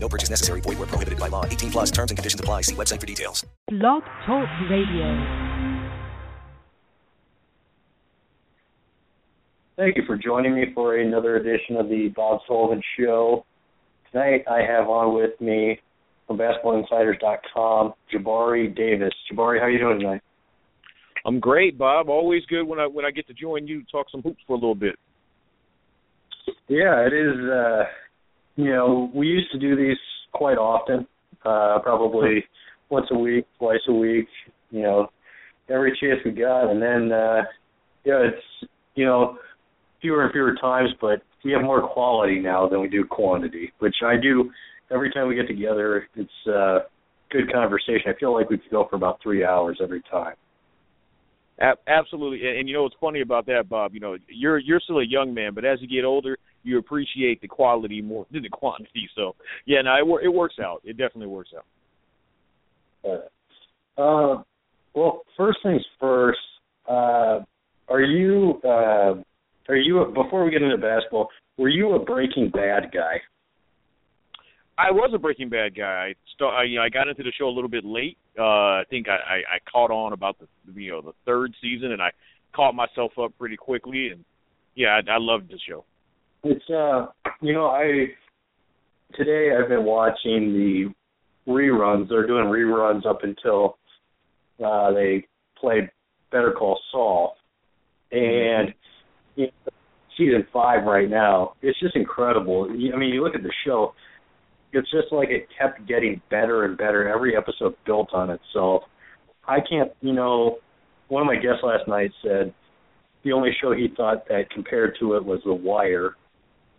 No purchase necessary. Void where prohibited by law. 18 plus terms and conditions apply. See website for details. Blog Talk Radio. Thank you for joining me for another edition of the Bob Sullivan Show. Tonight I have on with me from BasketballInsiders.com, Jabari Davis. Jabari, how are you doing tonight? I'm great, Bob. Always good when I when I get to join you to talk some hoops for a little bit. Yeah, it is. Uh, you know, we used to do these quite often, uh, probably once a week, twice a week. You know, every chance we got, and then uh, yeah, it's you know fewer and fewer times, but we have more quality now than we do quantity, which I do every time we get together. It's uh, good conversation. I feel like we could go for about three hours every time. Absolutely, and, and you know what's funny about that, Bob? You know, you're you're still a young man, but as you get older, you appreciate the quality more than the quantity. So, yeah, no, it, it works out. It definitely works out. Uh, well, first things first. Uh, are you uh, are you a, before we get into basketball? Were you a Breaking Bad guy? I was a Breaking Bad guy. I, start, I, you know, I got into the show a little bit late. Uh, I think I, I, I caught on about the you know the third season, and I caught myself up pretty quickly. And yeah, I, I loved the show. It's uh, you know, I today I've been watching the reruns. They're doing reruns up until uh, they played Better Call Saul, and you know, season five right now. It's just incredible. I mean, you look at the show it's just like it kept getting better and better. Every episode built on itself. I can't, you know, one of my guests last night said the only show he thought that compared to it was The Wire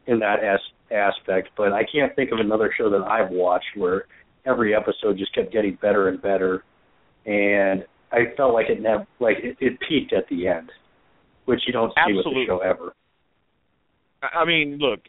in that as- aspect, but I can't think of another show that I've watched where every episode just kept getting better and better, and I felt like it never, like it, it peaked at the end, which you don't see Absolutely. with the show ever. I mean, look,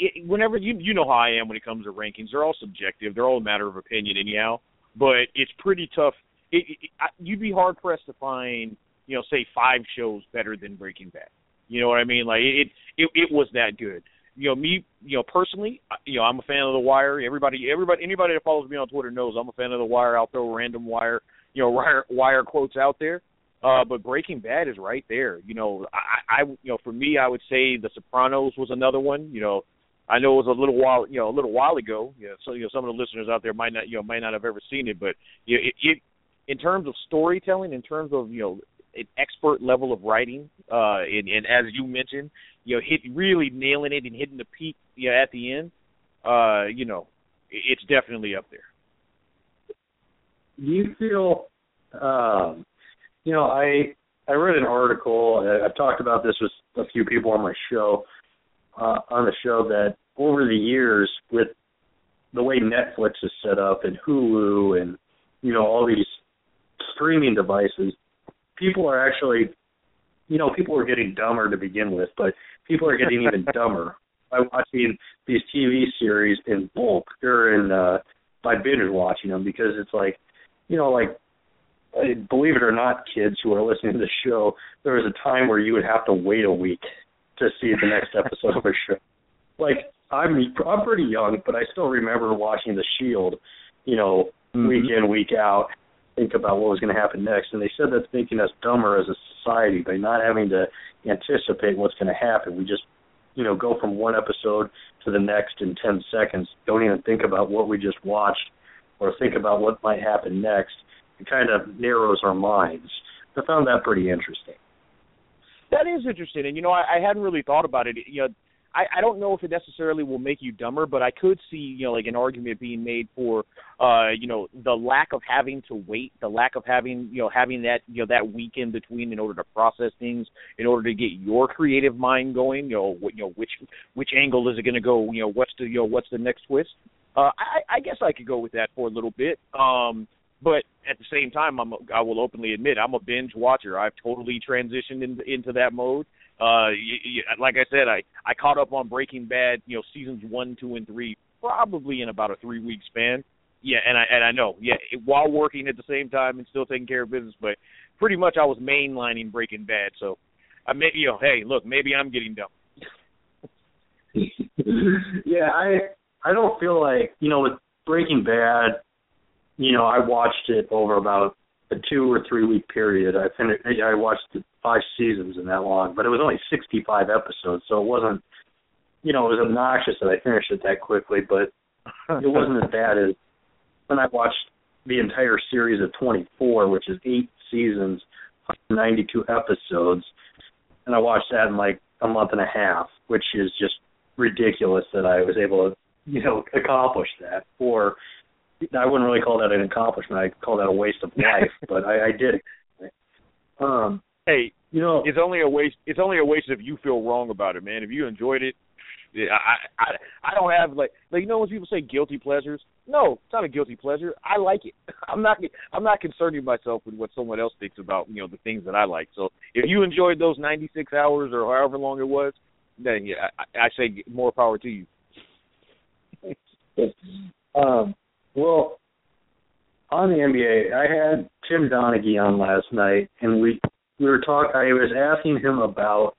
it, whenever you you know how I am when it comes to rankings, they're all subjective. They're all a matter of opinion, anyhow. But it's pretty tough. It, it, I, you'd be hard pressed to find, you know, say five shows better than Breaking Bad. You know what I mean? Like it, it, it was that good. You know, me, you know, personally, you know, I'm a fan of The Wire. Everybody, everybody, anybody that follows me on Twitter knows I'm a fan of The Wire. I'll throw random Wire, you know, Wire, Wire quotes out there. Uh, but Breaking Bad is right there. You know, I, I, you know, for me, I would say The Sopranos was another one. You know, I know it was a little while, you know, a little while ago. You know, so you know, some of the listeners out there might not, you know, might not have ever seen it, but you know, it, it in terms of storytelling, in terms of you know, an expert level of writing, uh, and, and as you mentioned, you know, hit really nailing it and hitting the peak, you know, at the end. Uh, you know, it's definitely up there. Do you feel, um, you know, I I read an article. I've talked about this with a few people on my show uh, on the show that over the years, with the way Netflix is set up and Hulu and you know all these streaming devices, people are actually, you know, people are getting dumber to begin with, but people are getting even dumber by watching these TV series in bulk or in uh, by binge watching them because it's like, you know, like believe it or not, kids who are listening to the show, there was a time where you would have to wait a week to see the next episode of a show. Like I'm I'm pretty young, but I still remember watching The Shield, you know, mm-hmm. week in week out, think about what was going to happen next. And they said that's making us dumber as a society by not having to anticipate what's going to happen. We just you know go from one episode to the next in 10 seconds. Don't even think about what we just watched or think about what might happen next. It kind of narrows our minds. I found that pretty interesting. That is interesting, and you know, I, I hadn't really thought about it. You know, I, I don't know if it necessarily will make you dumber, but I could see, you know, like an argument being made for, uh, you know, the lack of having to wait, the lack of having, you know, having that, you know, that week in between in order to process things, in order to get your creative mind going. You know, what, you know, which which angle is it going to go? You know, what's the, you know, what's the next twist? Uh, I, I guess I could go with that for a little bit. Um, But at the same time, I'm a, I will openly admit I'm a binge watcher. I've totally transitioned into into that mode. Uh, y y like I said, I I caught up on Breaking Bad, you know, seasons one, two, and three, probably in about a three week span. Yeah, and I and I know, yeah, while working at the same time and still taking care of business, but pretty much I was mainlining Breaking Bad. So, I may, you know, hey, look, maybe I'm getting dumb. yeah, I I don't feel like you know with Breaking Bad, you know, I watched it over about a two or three week period. I finished. I watched five seasons in that long, but it was only sixty five episodes, so it wasn't. You know, it was obnoxious that I finished it that quickly, but it wasn't as bad as when I watched the entire series of twenty four, which is eight seasons, ninety two episodes, and I watched that in like a month and a half, which is just ridiculous that I was able to, you know, accomplish that. Or I wouldn't really call that an accomplishment. I'd call that a waste of life, but I, I did. Um, hey, you know, it's only a waste. It's only a waste if you feel wrong about it, man. If you enjoyed it, I I I don't have like like you know when people say guilty pleasures. No, it's not a guilty pleasure. I like it. I'm not I'm not concerning myself with what someone else thinks about you know the things that I like. So if you enjoyed those 96 hours or however long it was, then yeah, I, I say more power to you. um, well, on the NBA, I had Tim Donaghy on last night, and we we were talking. I was asking him about,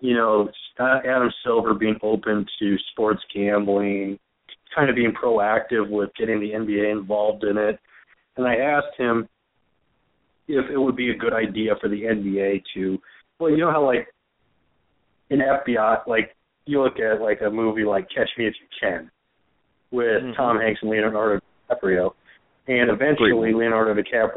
you know, Adam Silver being open to sports gambling, kind of being proactive with getting the NBA involved in it, and I asked him if it would be a good idea for the NBA to, well, you know how like in FBI, like you look at like a movie like Catch Me If You Can, with mm-hmm. Tom Hanks and Leonardo DiCaprio, and eventually Leonardo DiCaprio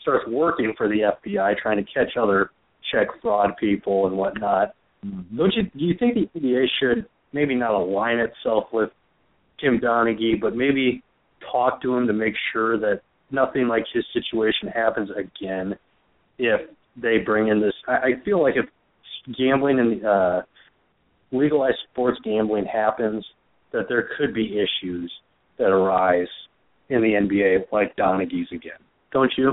starts working for the FBI, trying to catch other check fraud people and whatnot. Mm-hmm. Don't you? Do you think the NBA should maybe not align itself with Tim Donaghy, but maybe talk to him to make sure that nothing like his situation happens again if they bring in this. I, I feel like if gambling and uh, legalized sports gambling happens, that there could be issues that arise in the NBA like Donaghy's again. Don't you?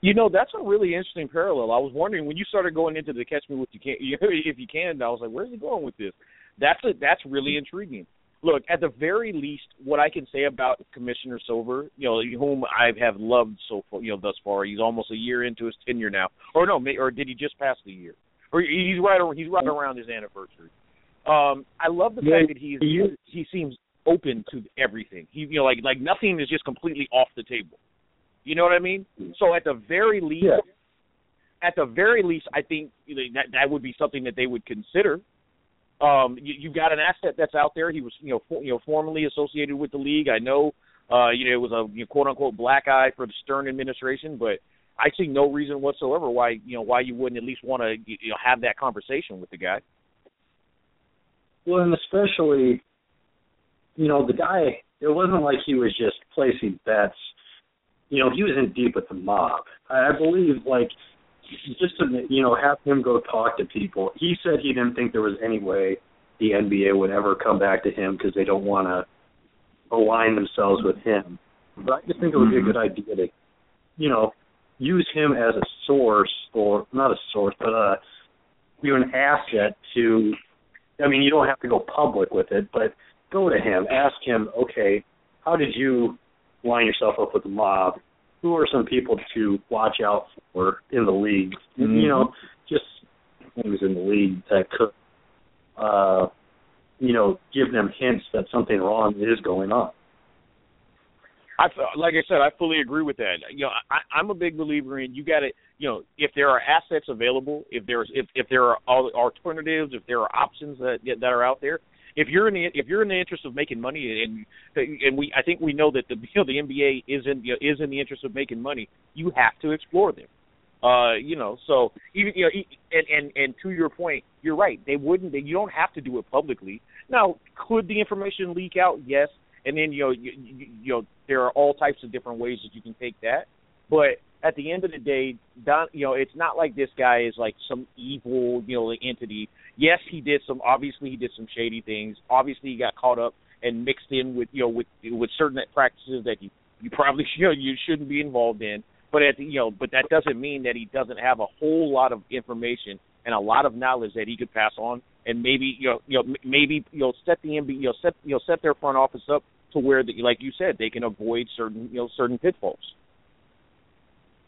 You know, that's a really interesting parallel. I was wondering when you started going into the catch me if you can if you can, I was like, where's he going with this? That's a, that's really intriguing. Look, at the very least, what I can say about Commissioner Silver, you know, whom I have loved so far, you know, thus far. He's almost a year into his tenure now, or no, or did he just pass the year? Or he's right, he's right around his anniversary. Um, I love the yeah, fact that he's he, he seems open to everything. He you know like like nothing is just completely off the table. You know what I mean? So at the very least, yeah. at the very least, I think that that would be something that they would consider. Um, you, you've got an asset that's out there. He was you know for, you know formally associated with the league. I know uh, you know it was a you know, quote unquote black eye for the Stern administration, but I see no reason whatsoever why you know why you wouldn't at least want to you know have that conversation with the guy. Well, and especially, you know, the guy. It wasn't like he was just placing bets. You know, he was in deep with the mob. I believe, like, just to you know, have him go talk to people. He said he didn't think there was any way the NBA would ever come back to him because they don't want to align themselves with him. But I just think it would be a good idea to, you know, use him as a source or not a source, but uh, you know, an asset to I mean, you don't have to go public with it, but go to him, ask him, okay, how did you line yourself up with the mob? Who are some people to watch out for in the league? Mm-hmm. You know, just things in the league that could, uh, you know, give them hints that something wrong is going on. I like I said, I fully agree with that. You know, I, I'm a big believer in you got to, you know, if there are assets available, if there's if if there are alternatives, if there are options that that are out there, if you're in the if you're in the interest of making money, and and we I think we know that the you know the NBA is in you know, is in the interest of making money, you have to explore them. Uh, you know, so even you know, and and and to your point, you're right. They wouldn't. They, you don't have to do it publicly. Now, could the information leak out? Yes and then you know you, you, you know there are all types of different ways that you can take that but at the end of the day don you know it's not like this guy is like some evil you know entity yes he did some obviously he did some shady things obviously he got caught up and mixed in with you know with with certain practices that you you probably you know you shouldn't be involved in. But at the, you know, but that doesn't mean that he doesn't have a whole lot of information and a lot of knowledge that he could pass on, and maybe you know, you know, maybe you know, set the NBA, you know, set you know, set their front office up to where, the, like you said, they can avoid certain you know certain pitfalls.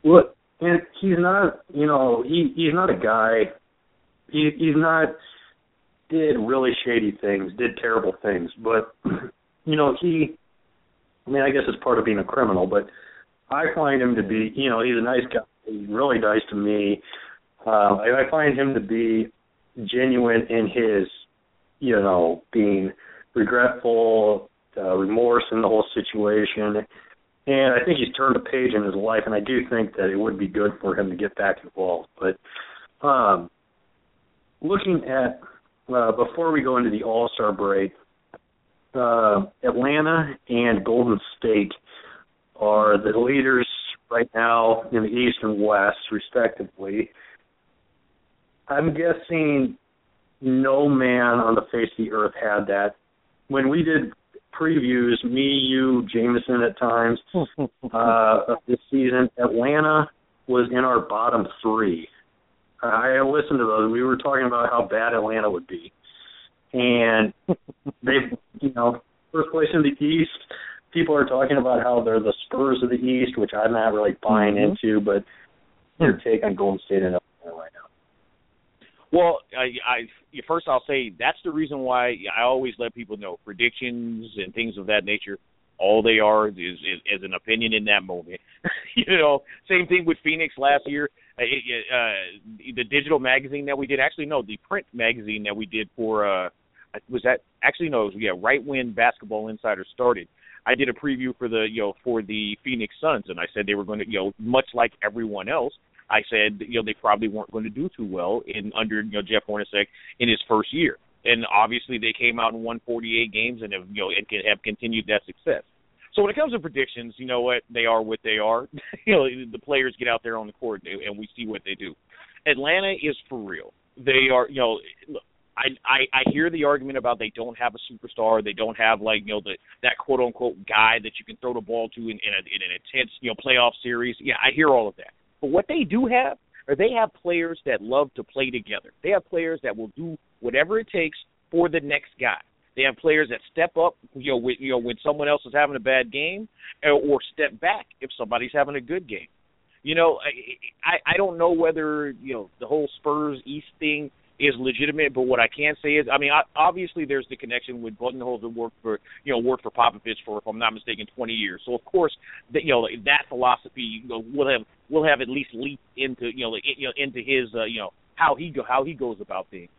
Look, and he's not, you know, he he's not a guy. He he's not did really shady things, did terrible things, but you know he. I mean, I guess it's part of being a criminal, but I find him to be, you know, he's a nice guy. He's really nice to me. Uh, I, I find him to be genuine in his, you know, being regretful, uh, remorse in the whole situation. And I think he's turned a page in his life, and I do think that it would be good for him to get back involved. But um, looking at uh, before we go into the All Star break, uh, Atlanta and Golden State are the leaders right now in the East and West, respectively. I'm guessing no man on the face of the earth had that. When we did previews, me, you, Jameson at times, uh, of this season, Atlanta was in our bottom three. I listened to those. We were talking about how bad Atlanta would be, and they, you know, first place in the East. People are talking about how they're the Spurs of the East, which I'm not really buying mm-hmm. into. But your take on Golden State and Atlanta right now? Well, I, I first I'll say that's the reason why I always let people know predictions and things of that nature. All they are is is, is an opinion in that moment. you know, same thing with Phoenix last year. Uh, uh, the digital magazine that we did, actually no, the print magazine that we did for uh, was that actually no, it was, yeah, right when Basketball Insider started. I did a preview for the you know for the Phoenix Suns, and I said they were going to you know much like everyone else, I said, you know, they probably weren't going to do too well in under you know Jeff Hornacek in his first year. And obviously, they came out and won 48 games and have you know and can have continued that success. So when it comes to predictions, you know what they are, what they are. you know, the players get out there on the court and we see what they do. Atlanta is for real. They are, you know, look, I, I I hear the argument about they don't have a superstar, they don't have like you know the that quote unquote guy that you can throw the ball to in, in, a, in an intense you know playoff series. Yeah, I hear all of that. But what they do have are they have players that love to play together. They have players that will do whatever it takes for the next guy. They have players that step up, you know, with, you know, when someone else is having a bad game, or, or step back if somebody's having a good game. You know, I, I I don't know whether you know the whole Spurs East thing is legitimate. But what I can say is, I mean, obviously there's the connection with Budenholzer worked for you know worked for Popovich for, if I'm not mistaken, 20 years. So of course, that you know that philosophy you know, will have will have at least leaked into you know like, you know into his uh, you know how he go how he goes about things.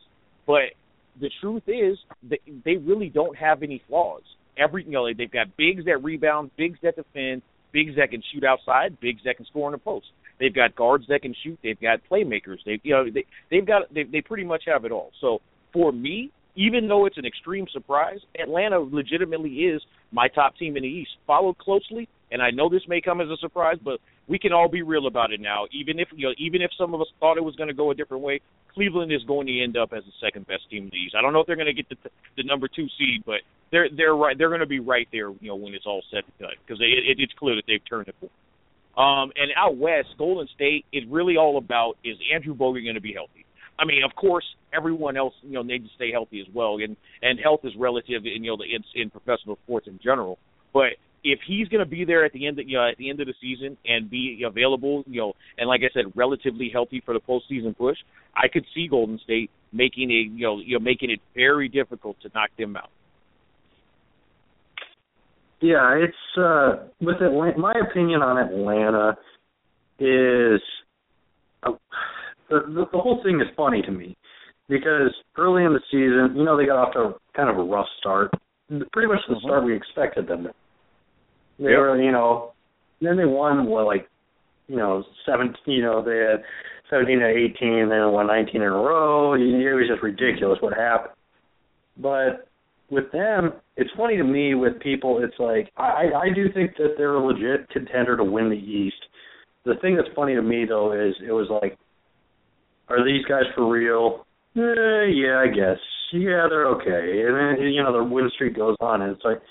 But the truth is, they, they really don't have any flaws. Every you know they've got bigs that rebound, bigs that defend, bigs that can shoot outside, bigs that can score in the post. They've got guards that can shoot. They've got playmakers. They you know they they've got they they pretty much have it all. So for me, even though it's an extreme surprise, Atlanta legitimately is my top team in the East. Followed closely, and I know this may come as a surprise, but we can all be real about it now. Even if you know, even if some of us thought it was going to go a different way, Cleveland is going to end up as the second best team in the East. I don't know if they're going to get the the number two seed, but they're they're right. They're going to be right there, you know, when it's all said and done, because it, it, it's clear that they've turned the corner. Um, and out west, Golden State is really all about is Andrew Bogut going to be healthy? I mean, of course, everyone else you know needs to stay healthy as well, and and health is relative in you know in, in professional sports in general. But if he's going to be there at the end, of, you know, at the end of the season and be available, you know, and like I said, relatively healthy for the postseason push, I could see Golden State making a you know you know making it very difficult to knock them out. Yeah, it's uh with Atlanta, my opinion on Atlanta is uh, the, the the whole thing is funny to me because early in the season, you know, they got off to kind of a rough start, pretty much the mm-hmm. start we expected them. to. They yep. were, you know, then they won what like, you know, seventeen. You know, they had seventeen to eighteen, then won nineteen in a row. It was just ridiculous what happened. But with them, it's funny to me with people. It's like I I do think that they're a legit contender to win the East. The thing that's funny to me though is it was like, are these guys for real? Eh, yeah, I guess. Yeah, they're okay. And then you know the win streak goes on, and it's like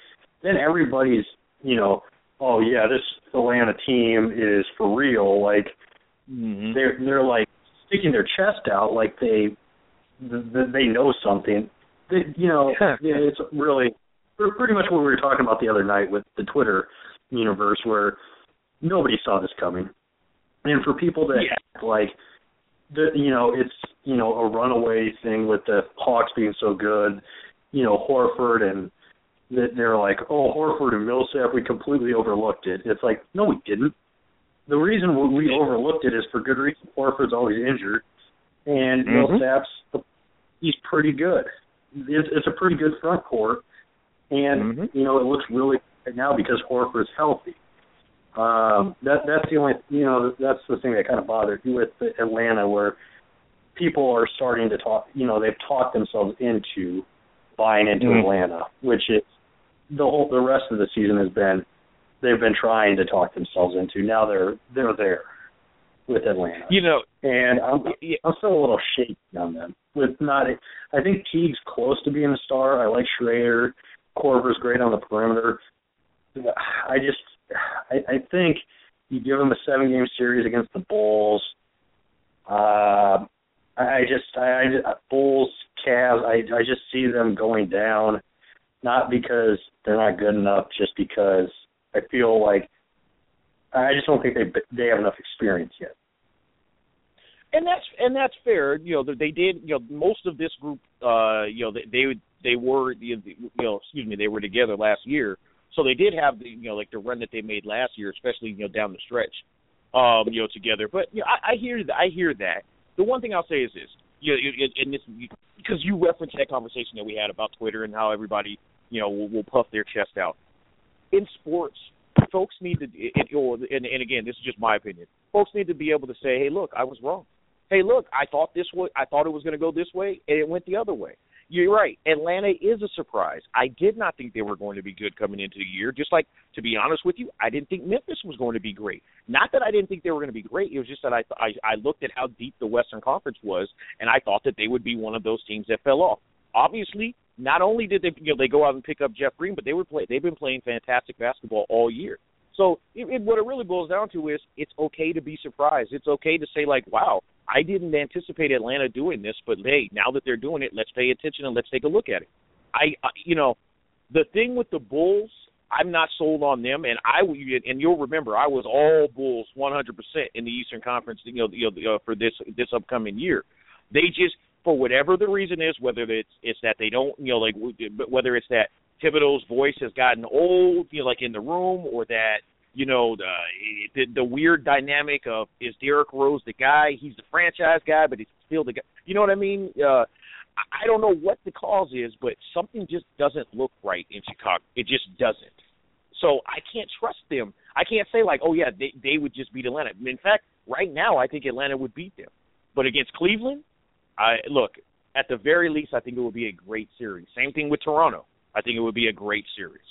then everybody's you know oh yeah, this Atlanta team is for real. Like Mm-hmm. they're they're like sticking their chest out like they th- th- they know something. You know, yeah, it's really pretty much what we were talking about the other night with the Twitter universe, where nobody saw this coming, and for people that act like the you know it's you know a runaway thing with the Hawks being so good, you know Horford and that they're like oh Horford and Millsap we completely overlooked it. It's like no we didn't the reason we overlooked it is for good reason. Horford's always injured, and Mhm. Millsap's he's pretty good. It's, it's a pretty good front court, and Mhm. you know it looks really good now because Horford's healthy. Um, that that's the only you know that's the thing that kind of bothered me with Atlanta, where people are starting to talk. You know they've talked themselves into buying into Mhm. Atlanta, which is the whole the rest of the season has been they've been trying to talk themselves into. Now they're they're there with Atlanta, You know, and I'm I'm still a little shaky on them. With not, I think Teague's close to being a star. I like Schröder. Korver's great on the perimeter. I just, I, I think you give them a seven game series against the Bulls. Uh, I just, I, I Bulls, Cavs. I, I just see them going down, not because they're not good enough, just because I feel like I just don't think they they have enough experience yet. and that's and that's fair. You know, they did. You know, most of this group. Uh, you know, they they, they were. You know, excuse me, they were together last year, so they did have the you know like the run that they made last year, especially you know down the stretch. Um, you know, together. But you know, I, I hear that. I hear that. The one thing I'll say is this. You know, and this because you referenced that conversation that we had about Twitter and how everybody you know will, will puff their chest out. In sports, folks need to. It, or, and, and again, this is just my opinion. Folks need to be able to say, "Hey, look, I was wrong." hey, look, I thought this way, I thought it was going to go this way, and it went the other way. You're right. Atlanta is a surprise. I did not think they were going to be good coming into the year. Just like, to be honest with you, I didn't think Memphis was going to be great. Not that I didn't think they were going to be great. It was just that I I, I looked at how deep the Western Conference was, and I thought that they would be one of those teams that fell off. Obviously, not only did they you know they go out and pick up Jeff Green, but they were play they've been playing fantastic basketball all year. So it, it, what it really boils down to is it's okay to be surprised. It's okay to say like, "Wow, I didn't anticipate Atlanta doing this, but hey, now that they're doing it, let's pay attention and let's take a look at it." I, I you know, the thing with the Bulls, I'm not sold on them, and I and you'll remember I was all Bulls 100% in the Eastern Conference, you know, you know, uh, for this this upcoming year. They just for whatever the reason is, whether it's it's that they don't, you know, like whether it's that Thibodeau's voice has gotten old, you know, like in the room, or that you know the the, the weird dynamic of is Derrick Rose the guy? He's the franchise guy, but he's still the guy. You know what I mean? Uh, I don't know what the cause is, but something just doesn't look right in Chicago. It just doesn't. So I can't trust them. I can't say like, oh yeah, they they would just beat Atlanta. In fact, right now I think Atlanta would beat them. But against Cleveland, I look at the very least, I think it would be a great series. Same thing with Toronto. I think it would be a great series,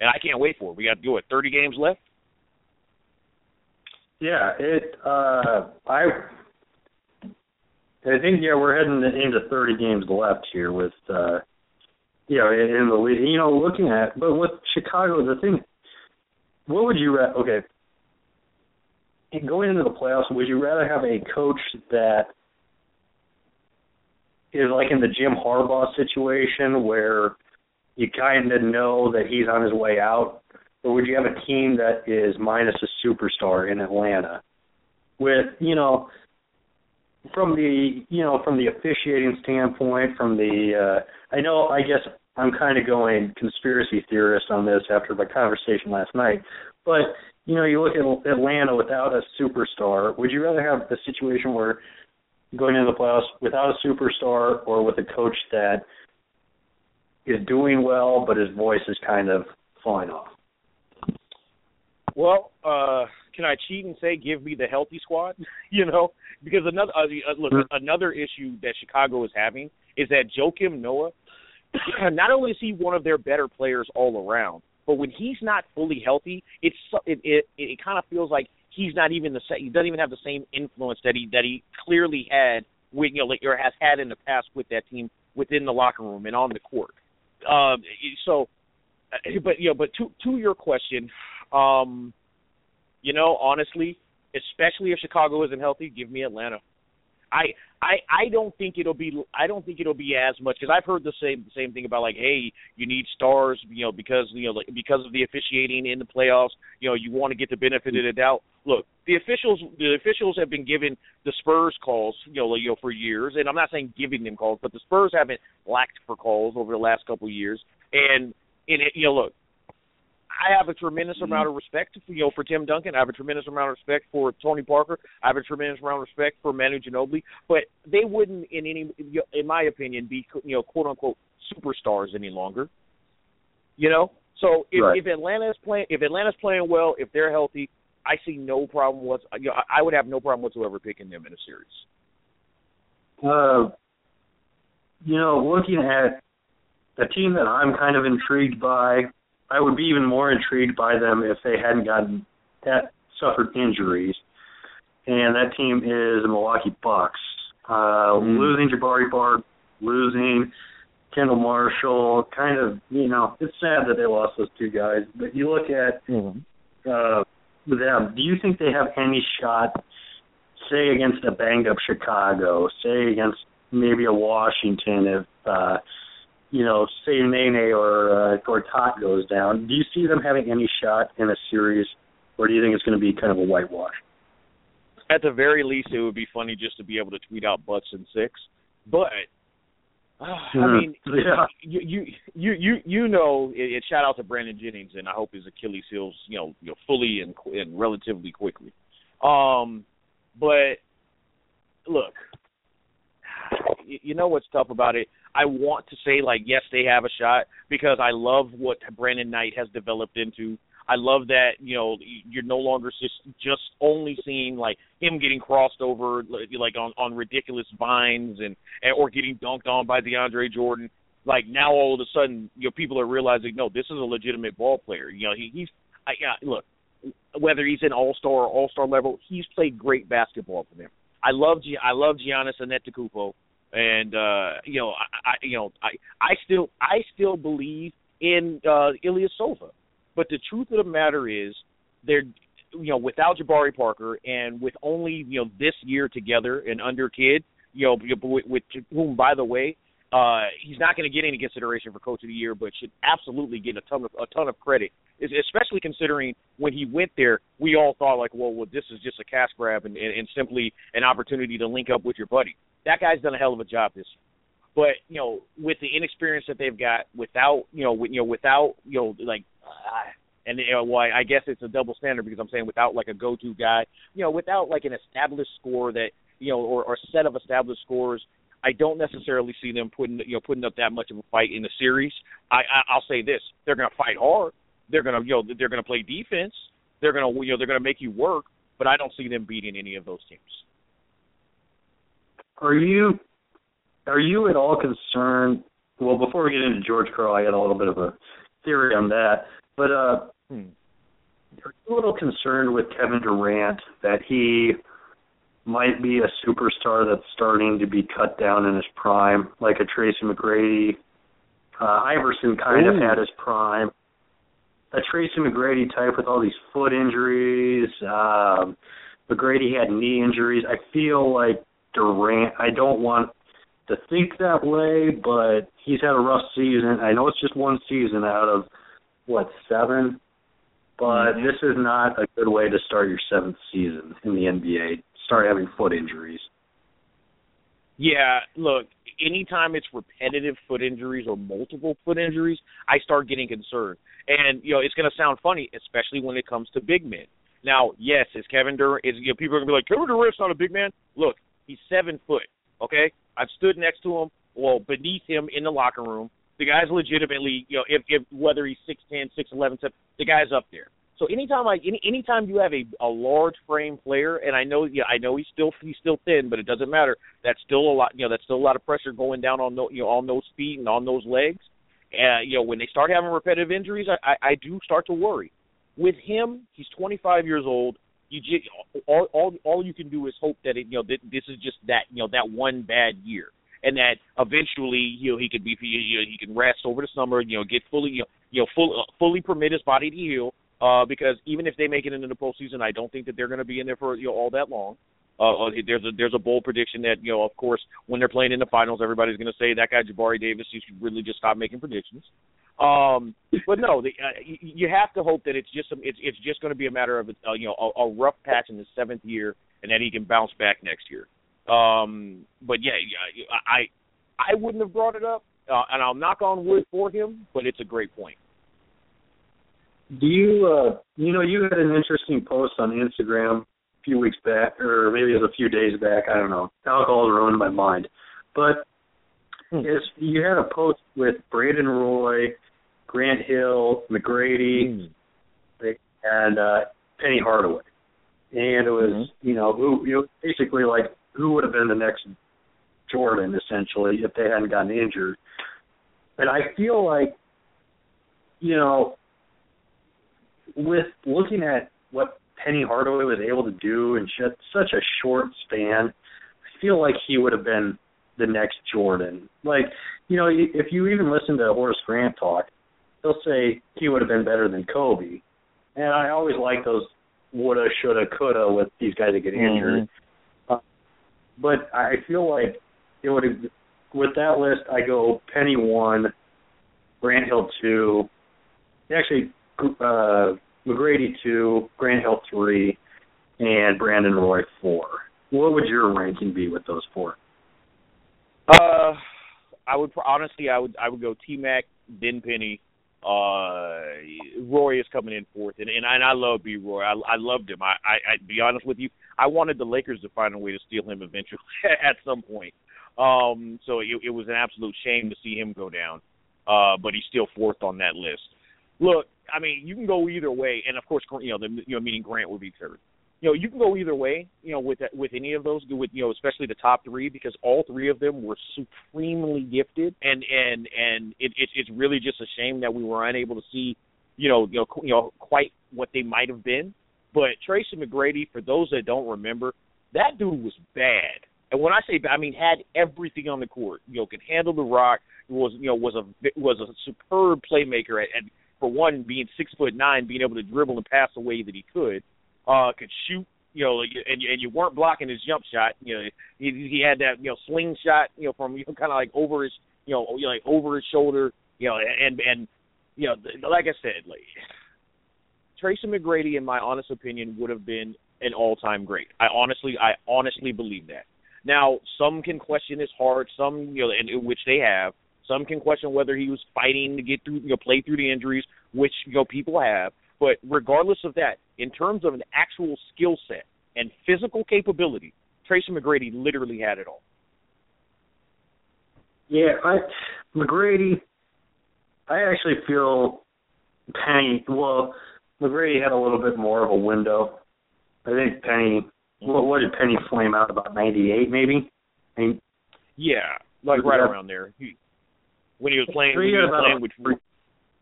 and I can't wait for it. We got it. Thirty games left. Yeah, it. uh I. I think yeah, we're heading into 30 games left here with, uh you know, in, the league. You know, looking at, but with Chicago, the thing, what would you rather? Okay, going into the playoffs, would you rather have a coach that is like in the Jim Harbaugh situation where you kind of know that he's on his way out, or would you have a team that is minus a superstar in Atlanta? With you know, from the you know from the officiating standpoint, from the uh, I know I guess I'm kind of going conspiracy theorist on this after my conversation last night, but you know you look at Atlanta without a superstar. Would you rather have a situation where going into the playoffs without a superstar or with a coach that is doing well but his voice is kind of falling off? Well, uh, can I cheat and say give me the healthy squad? you know, because another uh, look another issue that Chicago is having is that Joakim Noah. Not only is he one of their better players all around, but when he's not fully healthy, it's it it, it kind of feels like he's not even the same. He doesn't even have the same influence that he that he clearly had with you know or has had in the past with that team within the locker room and on the court. Um, so, but you know, but to to your question, Um, you know, honestly, especially if Chicago isn't healthy, give me Atlanta. I I I don't think it'll be I don't think it'll be as much because I've heard the same same thing about like hey you need stars you know because you know like, because of the officiating in the playoffs you know you want to get the benefit of the doubt. Look, the officials the officials have been giving the Spurs calls you know you know for years, and I'm not saying giving them calls, but the Spurs haven't lacked for calls over the last couple of years. And and it, you know, look, I have a tremendous amount of respect, you know, for Tim Duncan. I have a tremendous amount of respect for Tony Parker. I have a tremendous amount of respect for Manu Ginobili. But they wouldn't, in any, in my opinion, be you know, quote unquote superstars any longer. You know, so if, Right. if Atlanta's playing, if Atlanta's playing well, if they're healthy, I see no problem what you know, I I would have no problem whatsoever picking them in a series. Uh, you know, looking at a team that I'm kind of intrigued by, I would be even more intrigued by them if they hadn't gotten that suffered injuries. And that team is the Milwaukee Bucks. Uh, Losing Jabari Park, losing Kendall Marshall, kind of, you know, it's sad that they lost those two guys. But you look at uh, them, do you think they have any shot, say against a banged up Chicago, say against maybe a Washington if uh you know, say Nene or uh Gortat goes down, do you see them having any shot in a series or do you think it's gonna be kind of a whitewash? At the very least, it would be funny just to be able to tweet out Bucks and six. But I Mhm. mean, Yeah. you you you you you know, it, it, shout out to Brandon Jennings, and I hope his Achilles heals, you know, you know, fully and and relatively quickly. Um, but look, you know what's tough about it? I want to say like yes, they have a shot because I love what Brandon Knight has developed into. I love that you know you're no longer just just only seeing like him getting crossed over like on on ridiculous vines and, or getting dunked on by DeAndre Jordan. Like now all of a sudden you know people are realizing no this is a legitimate ball player. You know he, he's I, yeah, look whether he's an all star or all star level he's played great basketball for them. I love Gi- I love Giannis Antetokounmpo and uh you know I, I you know I I still I still believe in uh Ilyasova. But the truth of the matter is, they're you know without Jabari Parker and with only you know this year together and under Kidd, you know with, with whom by the way, uh he's not going to get any consideration for coach of the year, but should absolutely get a ton of a ton of credit, especially considering when he went there, we all thought like, well, well this is just a cash grab and, and, and simply an opportunity to link up with your buddy. That guy's done a hell of a job this year. But you know, with the inexperience that they've got, without you know, with, you know, without you know, like, uh, and you know, well, I guess it's a double standard because I'm saying without like a go-to guy, you know, without like an established score that you know, or, or a set of established scores. I don't necessarily see them putting you know putting up that much of a fight in the series. I, I I'll say this: they're going to fight hard. They're going to you know they're going to play defense. They're going to you know they're going to make you work. But I don't see them beating any of those teams. Are you are you at all concerned? Well, before we get into George Karl, I got a little bit of a theory on that. But uh, Hmm. are you a little concerned with Kevin Durant that he might be a superstar that's starting to be cut down in his prime, like a Tracy McGrady? Uh, Iverson kind of had his prime. A Tracy McGrady type with all these foot injuries. Um, McGrady had knee injuries. I feel like Durant. I don't want to think that way, but he's had a rough season. I know it's just one season out of what seven, but mm-hmm. this is not a good way to start your seventh season in the NBA. Start having foot injuries. Yeah, look, anytime it's repetitive foot injuries or multiple foot injuries, I start getting concerned. And you know, it's going to sound funny, especially when it comes to big men. Now, yes, is Kevin Durant? Is you know, people are going to be like, Kevin Durant's not a big man. Look, he's seven foot. Okay, I've stood next to him, well, beneath him in the locker room. The guy's legitimately, you know, if, if whether he's six ten, six eleven, the guy's up there. So anytime I any anytime you have a a large frame player, and I know yeah I know he's still he's still thin, but it doesn't matter. That's still a lot you know that's still a lot of pressure going down on no, you know on those feet and on those legs. Uh, you know when they start having repetitive injuries, I, I I do start to worry. With him, he's 25 years old. You just, all all all you can do is hope that it you know that this is just that you know that one bad year, and that eventually you know he could be you know, he can rest over the summer, you know get fully you know, you know full, fully permit his body to heal Uh, because even if they make it into the postseason, I don't think that they're going to be in there for you know all that long. Uh, uh, there's a there's a bold prediction that you know, of course, when they're playing in the finals, everybody's going to say that guy Jabari Davis. You should really just stop making predictions. Um, but no, the, uh, you, you have to hope that it's just some, it's it's just going to be a matter of uh, you know a, a rough patch in the seventh year, and that he can bounce back next year. Um, but yeah, I I wouldn't have brought it up, uh, and I'll knock on wood for him. But it's a great point. Do you uh you know you had an interesting post on Instagram a few weeks back, or maybe it was a few days back. I don't know. Alcohol's ruined my mind, but Hmm. you had a post with Brandon Roy, Grant Hill, McGrady, and uh Penny Hardaway, and it was Mhm. you know who you know basically like who would have been the next Jordan essentially if they hadn't gotten injured, and I feel like you know with looking at what Penny Hardaway was able to do in such a short span, I feel like he would have been the next Jordan. Like, you know, if you even listen to Horace Grant talk, he'll say he would have been better than Kobe. And I always like those woulda, shoulda, coulda with these guys that get injured. Uh, but I feel like it would have, with that list, I go Penny one, Grant Hill two, actually uh, McGrady two, Grant Hill three, and Brandon Roy four. What would your ranking be with those four? Uh, I would honestly, I would I would go T Mac, then Penny. Uh, Roy is coming in fourth, and and I, and I love B Roy. I I loved him. I, I I be honest with you, I wanted the Lakers to find a way to steal him eventually at some point. Um, so it, it was an absolute shame to see him go down. Uh, but he's still fourth on that list. Look, I mean, you can go either way, and of course, you know, the you know, meaning Grant would be third you know, you can go either way, you know, with with any of those, with you know, especially the top three, because all three of them were supremely gifted, and and and it, it it's really just a shame that we were unable to see, you know, you know, you know, quite what they might have been. But Tracy McGrady, for those that don't remember, that dude was bad. And when I say bad, I mean had everything on the court. You know, could handle the rock. Was you know was a was a superb playmaker at, at for one being six foot nine, being able to dribble and pass the way that he could uh, could shoot, you know, like, and and you weren't blocking his jump shot. You know, he he had that you know slingshot, you know, from you know, kind of like over his, you know, like over his shoulder, you know, and and you know, like I said, like Tracy McGrady, in my honest opinion, would have been an all-time great. I honestly, I honestly believe that. Now, some can question his heart, some you know, and, which they have. Some can question whether he was fighting to get through, you know, play through the injuries, which you know people have. But regardless of that, in terms of an actual skill set and physical capability, Tracy McGrady literally had it all. Yeah, I McGrady. I actually feel Penny. Well, McGrady had a little bit more of a window. I think Penny. What, what did Penny flame out about ninety eight maybe? I mean, Yeah, like right Yeah. around there. He, when he was playing, when he was playing with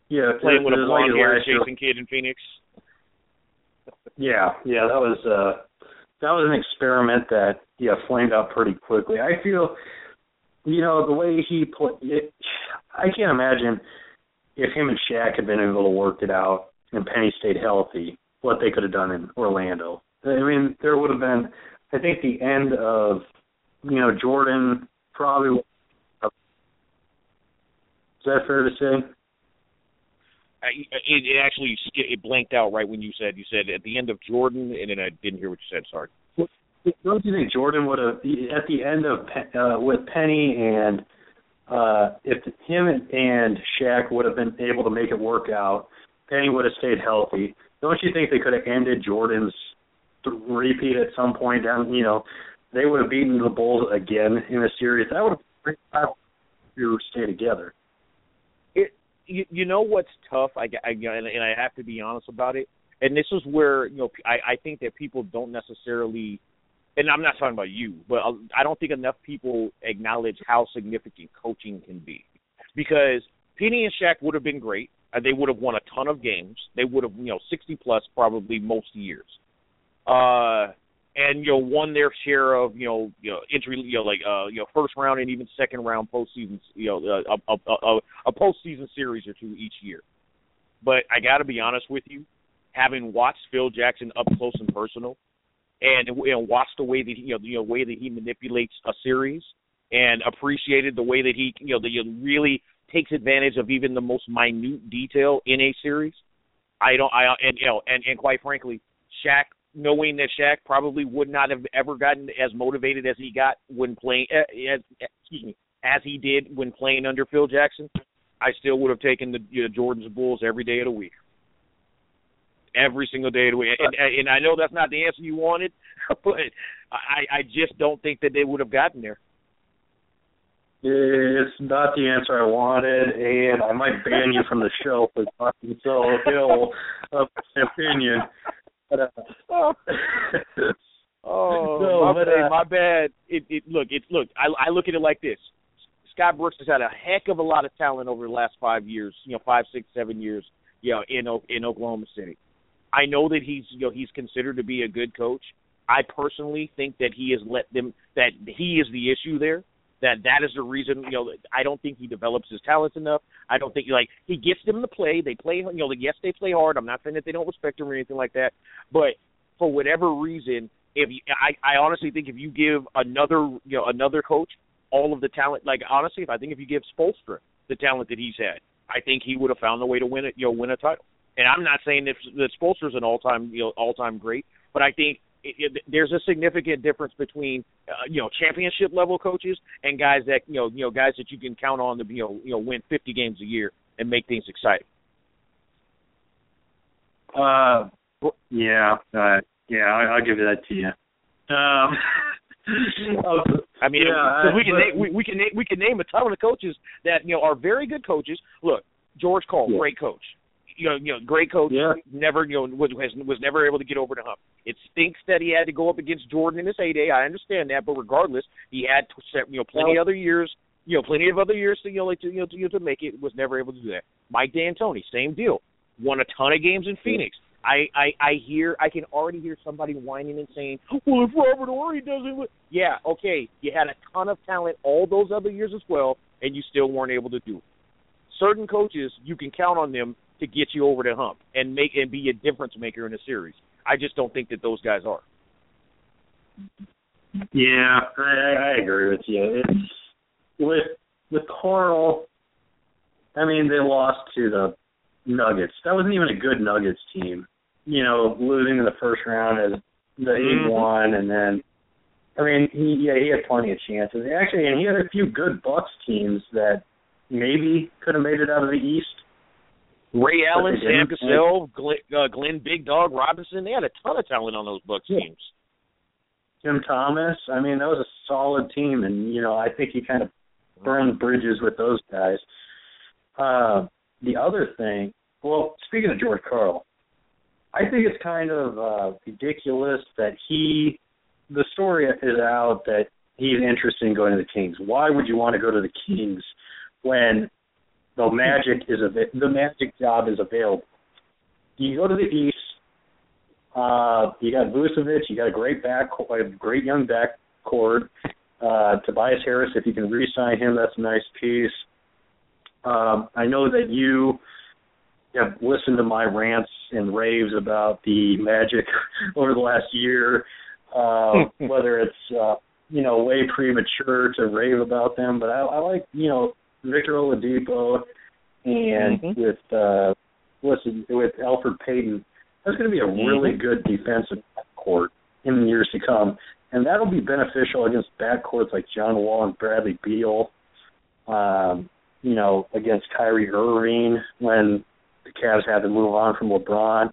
yeah, playing with a blonde his haired last year. Jason Kidd in Phoenix. Yeah, yeah, that was uh that was an experiment that yeah flamed out pretty quickly. I feel, you know, the way he played, I can't imagine if him and Shaq had been able to work it out and Penny stayed healthy, what they could have done in Orlando. I mean, there would have been, I think, the end of, you know, Jordan probably. Is that fair to say? It, it actually it blanked out right when you said you said at the end of Jordan, and then I didn't hear what you said. Sorry. Don't you think Jordan would have at the end of uh, with Penny and uh if him and, and Shaq would have been able to make it work out, Penny would have stayed healthy. Don't you think they could have ended Jordan's repeat at some point down? You know, they would have beaten the Bulls again in a series. That would have been if you stay together. You, you know what's tough? I, I and, I have to be honest about it. And this is where you know I I think that people don't necessarily and I'm not talking about you but I don't think enough people acknowledge how significant coaching can be. Because Penny and Shaq would have been great. Uh, they would have won a ton of games. They would have you know 60 plus probably most years. Uh and you know won their share of you know you know entry you know like uh you know first round and even second round postseason you know uh, a a a, a postseason series or two each year. But I got to be honest with you, having watched Phil Jackson up close and personal, and know, watched the way that he, you know, the you know, way that he manipulates a series, and appreciated the way that he, you know, that he really takes advantage of even the most minute detail in a series. I don't, I and you know, and and quite frankly, Shaq, knowing that Shaq probably would not have ever gotten as motivated as he got when playing, uh, as excuse me, as he did when playing under Phil Jackson, I still would have taken the you know, Jordan's Bulls every day of the week. Every single day of the week, and, and I know that's not the answer you wanted, but I, I just don't think that they would have gotten there. It's not the answer I wanted, and I might ban you from the show for talking so ill of my opinion. But, uh, oh, No, my, but, bad, uh, my bad. It, it look, it's look. I, I look at it like this. Scott Brooks has had a heck of a lot of talent over the last five years. You know, five, six, seven years. You know, in O- in Oklahoma City. I know that he's you know he's considered to be a good coach. I personally think that he has let them that he is the issue there. That that is the reason. You know, I don't think he develops his talents enough. I don't think like he gets them to play. They play. You know, like, yes, they play hard. I'm not saying that they don't respect him or anything like that. But for whatever reason, if you, I I honestly think if you give another you know another coach all of the talent, like honestly, if I think if you give Spoelstra the talent that he's had, I think he would have found a way to win it. You know, win a title. And I'm not saying that, that Spoelstra's an all time you know all time great, but I think it, it, there's a significant difference between uh, you know championship level coaches and guys that you know you know guys that you can count on to you know you know win 50 games a year and make things exciting. Uh, yeah, uh, yeah, I, I'll give that to you. Um, I mean, Yeah, because we can but- name, we, we can name, we can name a ton of coaches that you know are very good coaches. Look, George Karl, Yeah. great coach. You know, you know, great coach. Yeah. Never, you know, was was was never able to get over the hump. It stinks that he had to go up against Jordan in his heyday. I understand that, but regardless, he had you know plenty Well- other years. You know, plenty of other years to you know like to you know to, you know, to make it. Was never able to do that. Mike D'Antoni, same deal. Won a ton of games in Phoenix. I, I I hear I can already hear somebody whining and saying, "Well, if Robert Horry doesn't," win-" yeah, okay, you had a ton of talent all those other years as well, and you still weren't able to do it. Certain coaches, you can count on them to get you over the hump and make and be a difference maker in a series. I just don't think that those guys are. Yeah, I, I agree with you. It's with with Karl. I mean, they lost to the Nuggets. That wasn't even a good Nuggets team. You know, losing in the first round as the eight Mhm. one, and then I mean, he yeah he had plenty of chances. Actually, and he had a few good Bucks teams that maybe could have made it out of the East. Ray Allen, Sam. Cassell, Glenn, uh, Glenn Big Dog Robinson, they had a ton of talent on those Bucks Yeah. teams. Tim Thomas. I mean, that was a solid team, and you know, I think he kind of burned bridges with those guys. Uh, the other thing, well, speaking of George Karl, I think it's kind of uh, ridiculous that he, the story is out that he's interested in going to the Kings. Why would you want to go to the Kings when the Magic is av- the Magic job is available? You go to the East. Uh, you got Vucevic. You got a great back, a great young backcourt. Uh, Tobias Harris, if you can re-sign him, that's a nice piece. Um, I know that you have listened to my rants and raves about the Magic over the last year. Uh, whether it's uh, you know way premature to rave about them, but I, I like you know Victor Oladipo and Mhm. with uh, it, with Elfrid Payton. That's going to be a really good defensive court in the years to come, and that'll be beneficial against backcourts like John Wall and Bradley Beal. Um, you know, against Kyrie Irving when the Cavs had to move on from LeBron.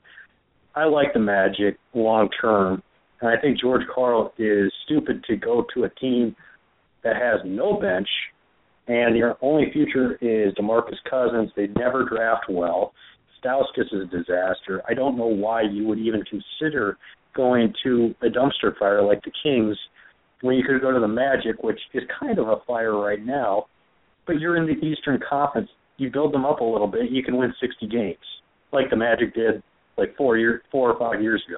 I like the Magic long term, and I think George Karl is stupid to go to a team that has no bench, and their only future is DeMarcus Cousins. They never draft well. Stauskas is a disaster. I don't know why you would even consider going to a dumpster fire like the Kings when you could go to the Magic, which is kind of a fire right now. But you're in the Eastern Conference. You build them up a little bit, you can win 60 games, like the Magic did like four year, four or five years ago.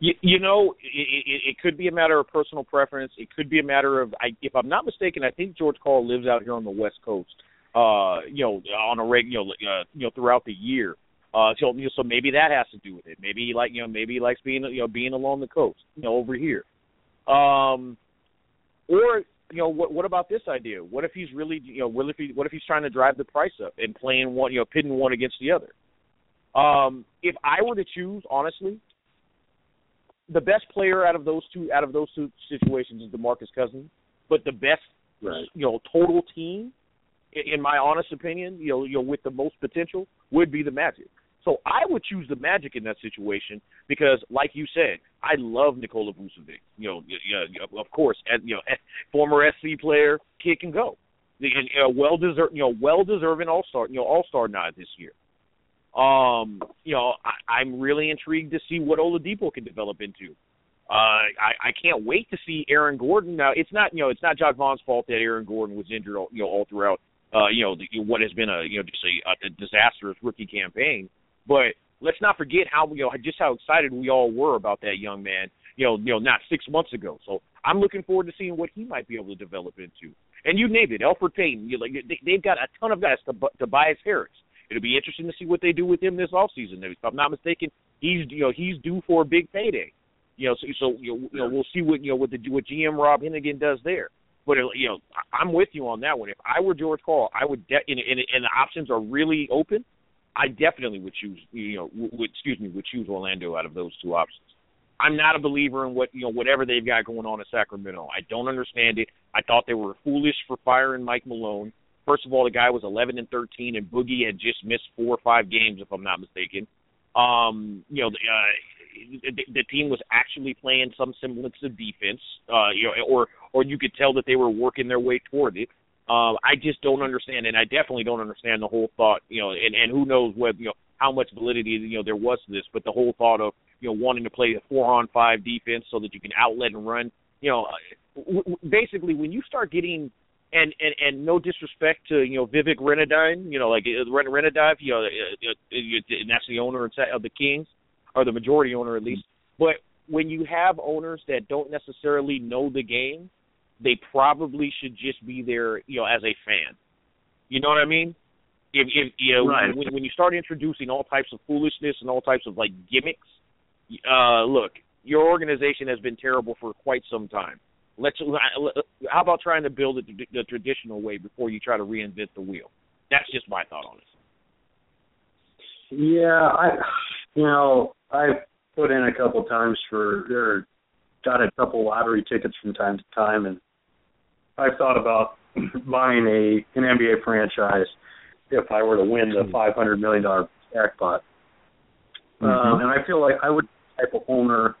You, you know, it, it, it could be a matter of personal preference. It could be a matter of, I, if I'm not mistaken, I think George Karl lives out here on the West Coast. Uh, you know, on a reg, you know, uh, you know, throughout the year. Uh, so you know, so maybe that has to do with it. Maybe he like you know maybe he likes being you know being along the coast, you know, over here. Um, or you know what what about this idea? What if he's really you know what if he what if he's trying to drive the price up and playing one you know pitting one against the other? Um, if I were to choose, honestly, the best player out of those two out of those two situations is DeMarcus Cousins, but the best Right. you know total team, in my honest opinion, you know you know with the most potential would be the Magic. So I would choose the Magic in that situation because, like you said, I love Nikola Vucevic. You know, y- y- of course, as, you know, former SC player, kid can go. The- And, uh, well deserved, you know, well deserving All Star, you know, All Star nod this year. Um, you know, I, I'm really intrigued to see what Oladipo can develop into. Uh, I, I can't wait to see Aaron Gordon. Now, it's not, you know, it's not Jacque Vaughn's fault that Aaron Gordon was injured, all, you know, all throughout, uh, you know, the, what has been a, you know, just a, a disastrous rookie campaign. But let's not forget how, you know, just how excited we all were about that young man, you know, you know, not six months ago. So I'm looking forward to seeing what he might be able to develop into. And you named it, Elfrid Payton. You like they, they've got a ton of guys. To, Tobias Harris. It'll be interesting to see what they do with him this offseason. If I'm not mistaken, he's you know he's due for a big payday. You know, so, so you, know, you know we'll see what you know what the what GM Rob Hennigan does there. But uh, you know, I'm with you on that one. If I were George Karl, I would de- and, and, and the options are really open. I definitely would choose you know would excuse me would choose Orlando out of those two options. I'm not a believer in what you know whatever they've got going on in Sacramento. I don't understand it. I thought they were foolish for firing Mike Malone. First of all, the guy was 11 and 13, and Boogie had just missed four or five games, if I'm not mistaken. Um, you know, the, uh, the, the team was actually playing some semblance of defense, uh, you know, or or you could tell that they were working their way toward it. Uh, I just don't understand, and I definitely don't understand the whole thought, you know, and and who knows whether you know how much validity you know there was to this, but the whole thought of you know wanting to play a four on five defense so that you can outlet and run, you know, w- w- basically when you start getting and and and no disrespect to you know Vivek Ranadivé, you know like uh, Ren- Ranadivé, you know, uh, uh, uh, and that's the owner of of the Kings, or the majority owner at least. But when you have owners that don't necessarily know the game, they probably should just be there, you know, as a fan. You know what I mean? If, if you know Right. when, when you start introducing all types of foolishness and all types of like gimmicks, uh, look, your organization has been terrible for quite some time. Let's. How about trying to build it the, the traditional way before you try to reinvent the wheel? That's just my thought on it. Yeah, I, you know, I've put in a couple times for or got a couple lottery tickets from time to time, and I've thought about buying a an NBA franchise if I were to win the five hundred million dollar jackpot. Um, and I feel like I would be the type of owner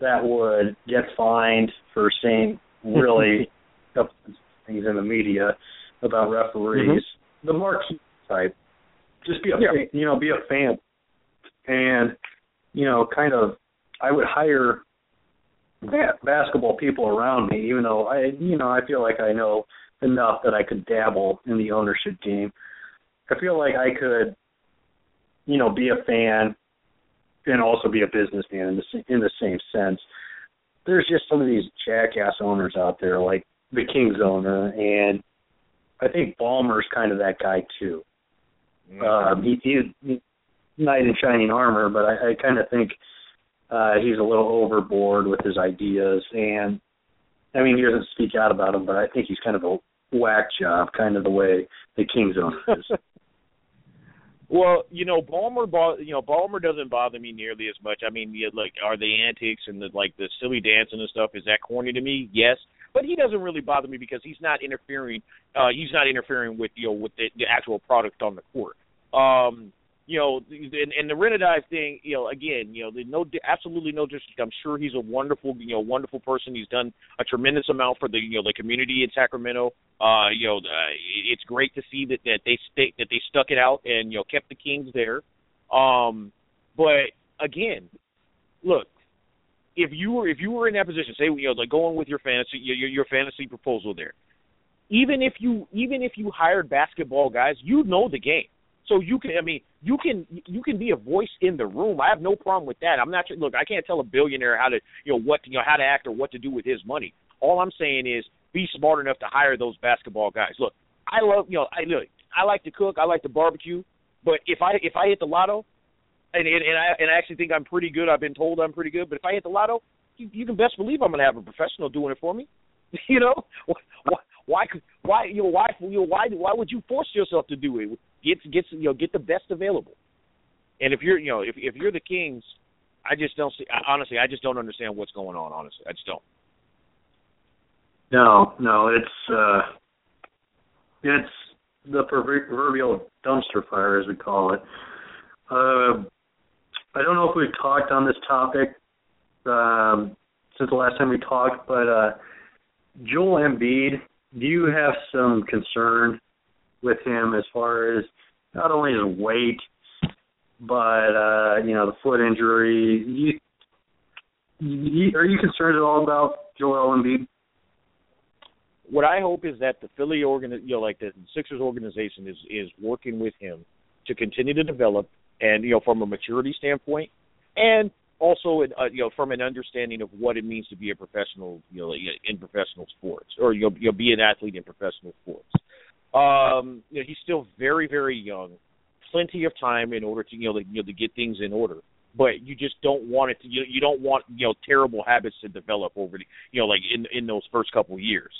that would get fined for saying really things in the media about referees. Mm-hmm. The marquee type. Just be a Yeah. fan, you know, be a fan. And, you know, kind of I would hire basketball people around me, even though I you know, I feel like I know enough that I could dabble in the ownership game. I feel like I could, you know, be a fan and also be a businessman in the in the same sense. There's just some of these jackass owners out there, like the Kings owner, and I think Ballmer's kind of that guy too. Um, he, he, he knight in shining armor, but I, I kind of think uh, he's a little overboard with his ideas, and I mean he doesn't speak out about them, but I think he's kind of a whack job, kind of the way the Kings owner is. Well, you know, Ballmer, you know, Ballmer doesn't bother me nearly as much. I mean, yeah, like, are the antics and the like the silly dancing and stuff? Is that corny to me? Yes, but he doesn't really bother me because he's not interfering. Uh, he's not interfering with you know with the, the actual product on the court. Um, you know, and, and the Ranadivé thing, you know, again, you know, no absolutely no disrespect. I'm sure he's a wonderful, you know, wonderful person. He's done a tremendous amount for the, you know, the community in Sacramento. Uh, you know, uh, it's great to see that that they stay, that they stuck it out and you know kept the Kings there. Um, but again, look, if you were if you were in that position, say you know, like going with your fantasy your your, your fantasy proposal there, even if you even if you hired basketball guys, you know the game. So you can, I mean, you can you can be a voice in the room. I have no problem with that. I'm not look. I can't tell a billionaire how to you know what you know how to act or what to do with his money. All I'm saying is be smart enough to hire those basketball guys. Look, I love you know I look. I like to cook. I like to barbecue. But if I if I hit the lotto, and and, and I and I actually think I'm pretty good. I've been told I'm pretty good. But if I hit the lotto, you, you can best believe I'm going to have a professional doing it for me. you know, why why you know why you know, why why would you force yourself to do it? Get get you know get the best available. And if you're you know if if you're the Kings, I just don't see honestly I just don't understand what's going on. Honestly, I just don't. No, no, it's uh it's the proverbial dumpster fire as we call it. Uh, I don't know if we've talked on this topic um, since the last time we talked, but uh, Joel Embiid, do you have some concern with him as far as not only his weight, but uh, you know the foot injury? You, you, are you concerned at all about Joel Embiid? What I hope is that the Philly organ, you know, like the Sixers organization, is is working with him to continue to develop, and you know, from a maturity standpoint, and also uh, you know from an understanding of what it means to be a professional you know in professional sports or you'll you'll be an athlete in professional sports um you know he's still very very young plenty of time in order to you know, to, you know to get things in order but you just don't want it to you you don't want you know terrible habits to develop over the you know like in in those first couple of years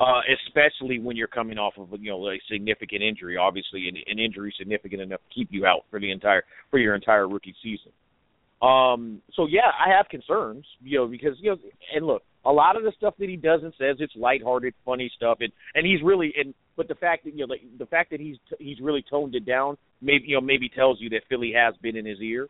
uh especially when you're coming off of you know a significant injury obviously an, an injury significant enough to keep you out for the entire for your entire rookie season um, so yeah, I have concerns, you know, because you know, and look, a lot of the stuff that he does and says it's lighthearted, funny stuff, and and he's really and but the fact that you know the, fact that he's he's really toned it down, maybe you know maybe tells you that Philly has been in his ear.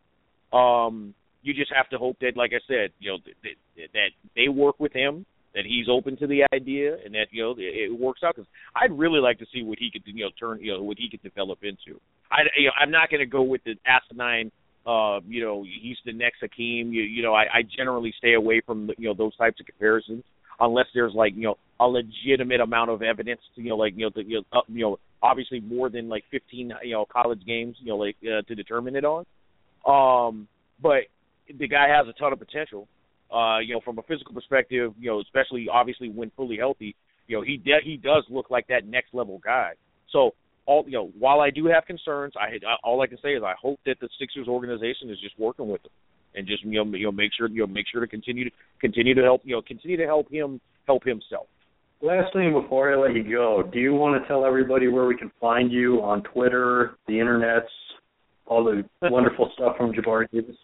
Um, you just have to hope that, like I said, you know that, that they work with him, that he's open to the idea, and that you know it, it works out. Because I'd really like to see what he could you know turn you know what he could develop into. I you know I'm not going to go with the asinine uh, you know, he's the next Hakeem. You, you know, I, I generally stay away from you know those types of comparisons unless there's like you know a legitimate amount of evidence. You know, like you know, the, you know, uh, you know, obviously more than like 15 you know college games, you know, like uh, to determine it on. Um, but the guy has a ton of potential. Uh, you know, from a physical perspective, you know, especially obviously when fully healthy, you know, he de- he does look like that next level guy. So all you know, while I do have concerns, I all I can say is I hope that the Sixers organization is just working with him and just you know you know make sure you know make sure to continue to continue to help you know continue to help him help himself. Last thing before I let you go, do you want to tell everybody where we can find you on Twitter, the internets, all the wonderful stuff from Jabari Davis?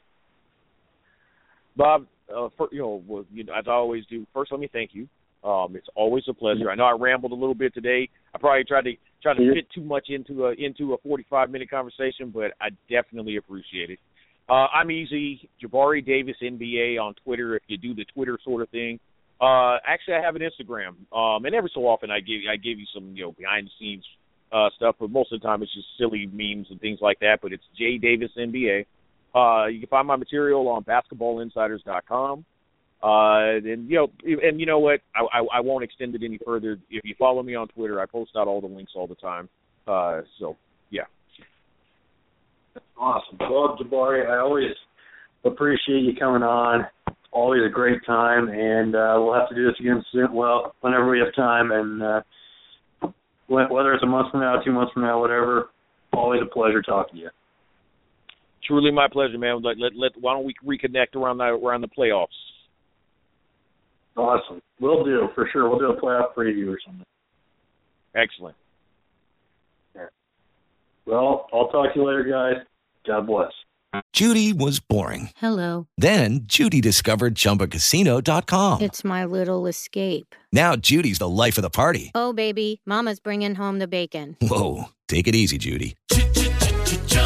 Bob, uh, for, you know, well, you know, as I always do, first let me thank you. Um, it's always a pleasure. I know I rambled a little bit today. I probably tried to try to fit too much into a into a 45 minute conversation, but I definitely appreciate it. Uh, I'm easy, Jabari Davis NBA on Twitter. If you do the Twitter sort of thing, uh, actually I have an Instagram, um, and every so often I give I give you some you know behind the scenes uh, stuff, but most of the time it's just silly memes and things like that. But it's J Davis NBA. Uh, you can find my material on BasketballInsiders.com. Uh, and you know, and you know what? I, I I won't extend it any further. If you follow me on Twitter, I post out all the links all the time. Uh, so yeah. Awesome. Well, Jabari, I always appreciate you coming on. Always a great time, and uh, we'll have to do this again soon. Well, whenever we have time, and uh, whether it's a month from now, two months from now, whatever. Always a pleasure talking to you. Truly my pleasure, man. Let, let, let why don't we reconnect around the around the playoffs? Awesome. We'll do for sure. We'll do a playoff preview or something. Excellent. Well, I'll talk to you later, guys. God bless. Judy was boring. Hello. Then Judy discovered ChumbaCasino.com. It's my little escape. Now Judy's the life of the party. Oh, baby, Mama's bringing home the bacon. Whoa, take it easy, Judy.